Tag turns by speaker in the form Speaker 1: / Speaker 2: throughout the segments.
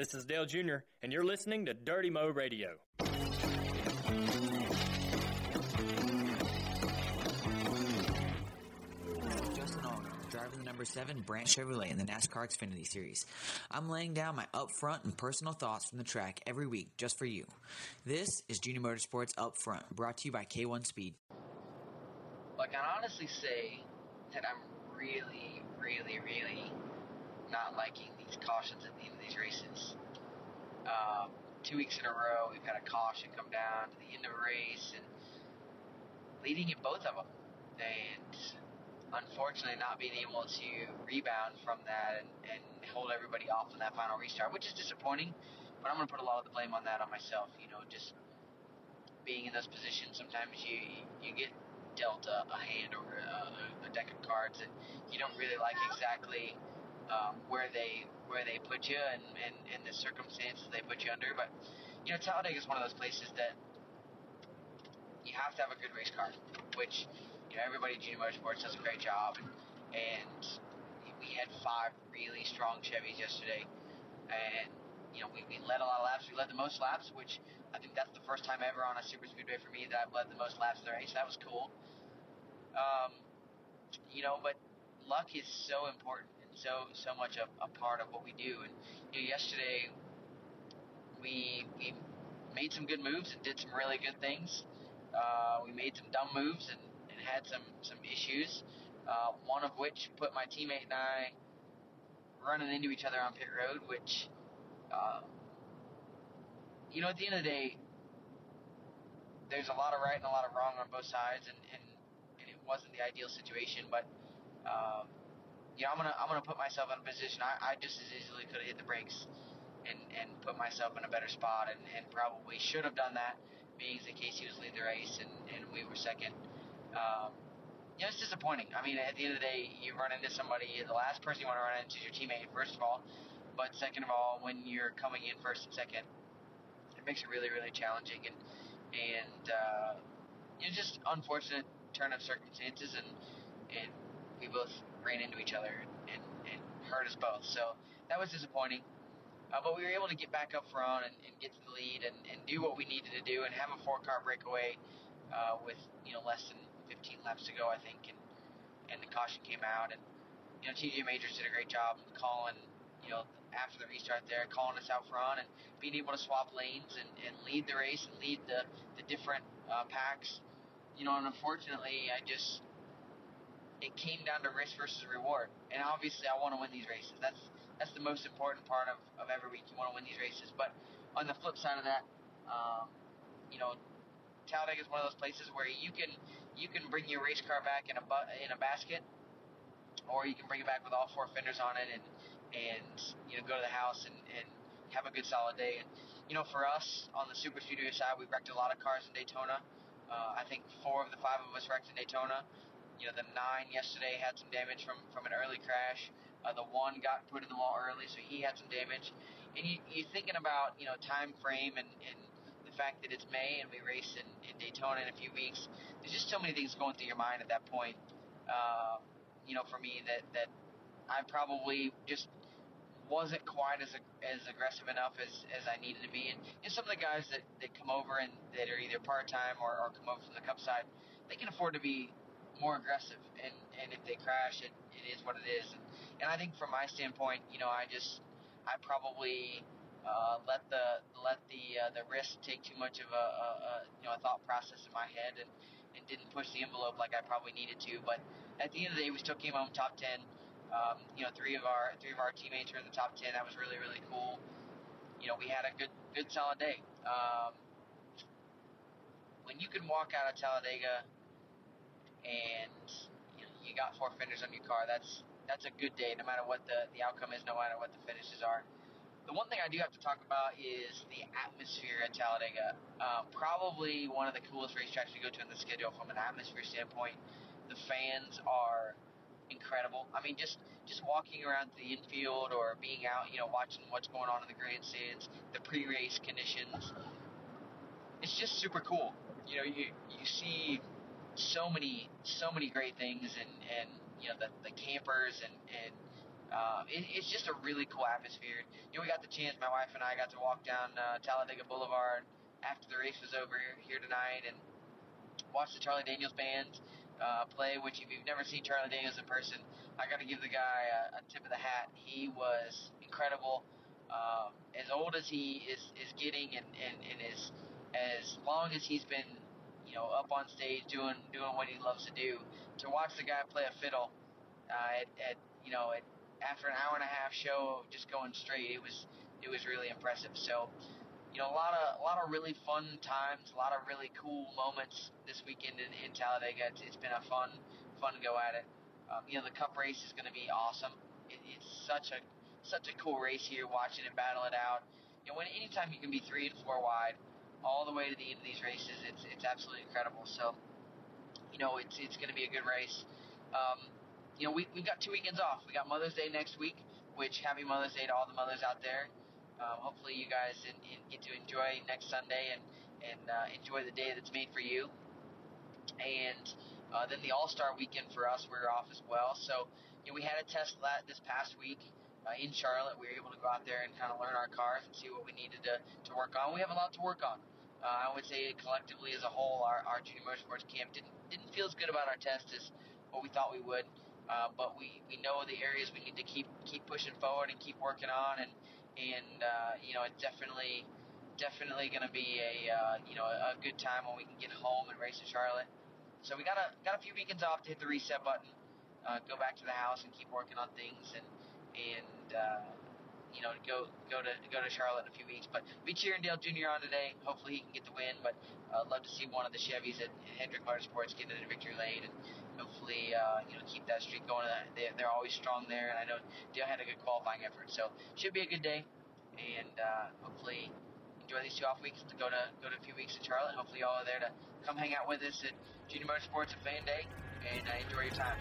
Speaker 1: This is Dale Jr., and you're listening to Dirty Mo Radio.
Speaker 2: Justin Allgaier, driving the number seven Branch Chevrolet in the NASCAR Xfinity Series. I'm laying down my upfront and personal thoughts from the track every week just for you. This is Junior Motorsports Upfront, brought to you by K1 Speed.
Speaker 3: I can honestly say that I'm really, really, really not liking these cautions at the end of these races. Uh, two weeks in a row, we've had a caution come down to the end of a race and leading in both of them. And unfortunately, not being able to rebound from that and, and hold everybody off in that final restart, which is disappointing. But I'm going to put a lot of the blame on that on myself. You know, just being in those positions, sometimes you you get dealt a, a hand or a, a, deck of cards that you don't really like exactly um, where they where they put you and, and, and the circumstances they put you under. But you know, Talladega is one of those places that you have to have a good race car, which you know everybody at Junior Motorsports does a great job, and, and we had five really strong Chevys yesterday, and you know we, we led a lot of laps. We led the most laps, which I think that's the first time ever on a super speedway for me that I've led the most laps of the race. That was cool. Um, you know, but luck is so important and so so much a, a part of what we do. And you know, yesterday we we made some good moves and did some really good things. Uh, we made some dumb moves and, and had some some issues. Uh, one of which put my teammate and I running into each other on pit road, which, uh, you know, at the end of the day, there's a lot of right and a lot of wrong on both sides, and, and, and it wasn't the ideal situation. But um, you I'm gonna I'm gonna put myself in a position. I, I just as easily could have hit the brakes and and put myself in a better spot, and, and probably should have done that, being that Casey was leading the race and, and we were second. Um, you it's disappointing. I mean, at the end of the day, you run into somebody. The last person you want to run into is your teammate, first of all. But second of all, when you're coming in first and second, it makes it really, really challenging. And and uh, you know, just unfortunate turn of circumstances, and and we both ran into each other and, and hurt us both. So that was disappointing. Uh, but we were able to get back up front and, and get to the lead and, and do what we needed to do and have a four car breakaway uh, with you know less than 15 laps to go, I think, and and the caution came out and you know TJ Majors did a great job calling you know after the restart there, calling us out front and being able to swap lanes and, and lead the race and lead the the different uh, packs. You know, and unfortunately, I just it came down to risk versus reward. And obviously, I want to win these races. That's that's the most important part of, of every week. You want to win these races. But on the flip side of that, um, you know, Talladega is one of those places where you can you can bring your race car back in a bu- in a basket, or you can bring it back with all four fenders on it and and you know go to the house and, and have a good solid day. And you know, for us on the super speedway side, we wrecked a lot of cars in Daytona. Uh, I think four of the five of us wrecked in Daytona. You know, the nine yesterday had some damage from from an early crash. Uh, the one got put in the wall early, so he had some damage. And you, you're thinking about you know time frame and, and the fact that it's May and we race in, in Daytona in a few weeks. There's just so many things going through your mind at that point. Uh, you know, for me that that I probably just wasn't quite as as aggressive enough as, as I needed to be. And, and some of the guys that, that come over and that are either part time or, or come over from the Cup side, they can afford to be more aggressive. And, and if they crash, it, it is what it is. And, and I think from my standpoint, you know, I just I probably uh, let the let the uh, the risk take too much of a, a, a you know a thought process in my head and, and didn't push the envelope like I probably needed to. But at the end of the day, we still came home top ten. Um, you know, three of our three of our teammates were in the top ten. That was really really cool. You know, we had a good good solid day. Um, when you can walk out of Talladega and you, know, you got four fenders on your car, that's that's a good day, no matter what the, the outcome is, no matter what the finishes are. The one thing I do have to talk about is the atmosphere at Talladega. Uh, probably one of the coolest racetracks we go to in the schedule from an atmosphere standpoint. The fans are incredible. I mean, just just walking around the infield or being out, you know, watching what's going on in the grandstands, the pre-race conditions. It's just super cool. You know, you you see so many so many great things and and you know the, the campers and and um, it, it's just a really cool atmosphere. You know, we got the chance. My wife and I got to walk down uh, Talladega Boulevard after the race was over here tonight and watch the Charlie Daniels band uh, play. Which, if you've never seen Charlie Daniels in person, I got to give the guy a, a tip of the hat. He was incredible. Um, as old as he is is getting, and, and, and as as long as he's been, you know, up on stage doing doing what he loves to do, to watch the guy play a fiddle uh, at, at you know at after an hour and a half show just going straight, it was it was really impressive. So, you know, a lot of a lot of really fun times, a lot of really cool moments this weekend in, in Talladega. It's, it's been a fun fun go at it. Um, you know, the Cup race is going to be awesome. It, it's such a such a cool race here, watching it battle it out. You know, when anytime you can be three and four wide, all the way to the end of these races, it's it's absolutely incredible. So, you know, it's it's going to be a good race. Um, you know, we, we've got two weekends off. We got Mother's Day next week, which happy Mother's Day to all the mothers out there. Um, hopefully, you guys in, in, get to enjoy next Sunday and and uh, enjoy the day that's made for you. And uh, then the All Star weekend for us, we're off as well. So you know, we had a test that this past week uh, in Charlotte. We were able to go out there and kind of learn our cars and see what we needed to, to work on. We have a lot to work on. Uh, I would say collectively as a whole, our, our junior motorsports camp didn't didn't feel as good about our test as what we thought we would. Uh, but we, we know the areas we need to keep keep pushing forward and keep working on, and and uh, you know it's definitely definitely going to be a uh, you know a, good time when we can get home and race in Charlotte. So we got a got a few weekends off to hit the reset button, uh, go back to the house and keep working on things, and and uh, you know go go to go to Charlotte in a few weeks. But be cheering Dale Jr. on today. Hopefully he can get the win, but I'd love to see one of the Chevys at Hendrick Motorsports get into victory lane and hopefully uh, you know keep that streak going. They, they're always strong there, and I know Dale had a good qualifying effort, so should be a good day. And uh, hopefully enjoy these two off weeks to go to go to a few weeks in Charlotte. Hopefully y'all are there to come hang out with us at Junior Motorsports at Fan Day and uh, enjoy your time.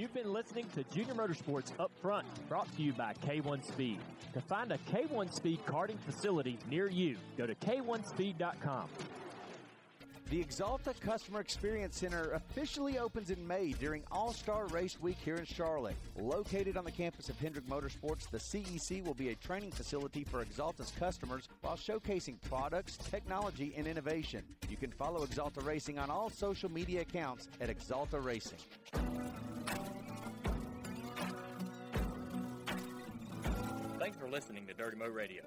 Speaker 1: You've been listening to Junior Motorsports Up Front, brought to you by K1 Speed. To find a K1 Speed karting facility near you, go to k1speed.com.
Speaker 4: The Axalta Customer Experience Center officially opens in May during All Star Race Week here in Charlotte. Located on the campus of Hendrick Motorsports, the CEC will be a training facility for Axalta's customers while showcasing products, technology, and innovation. You can follow Axalta Racing on all social media accounts at Axalta Racing.
Speaker 1: Listening to Dirty Mo Radio.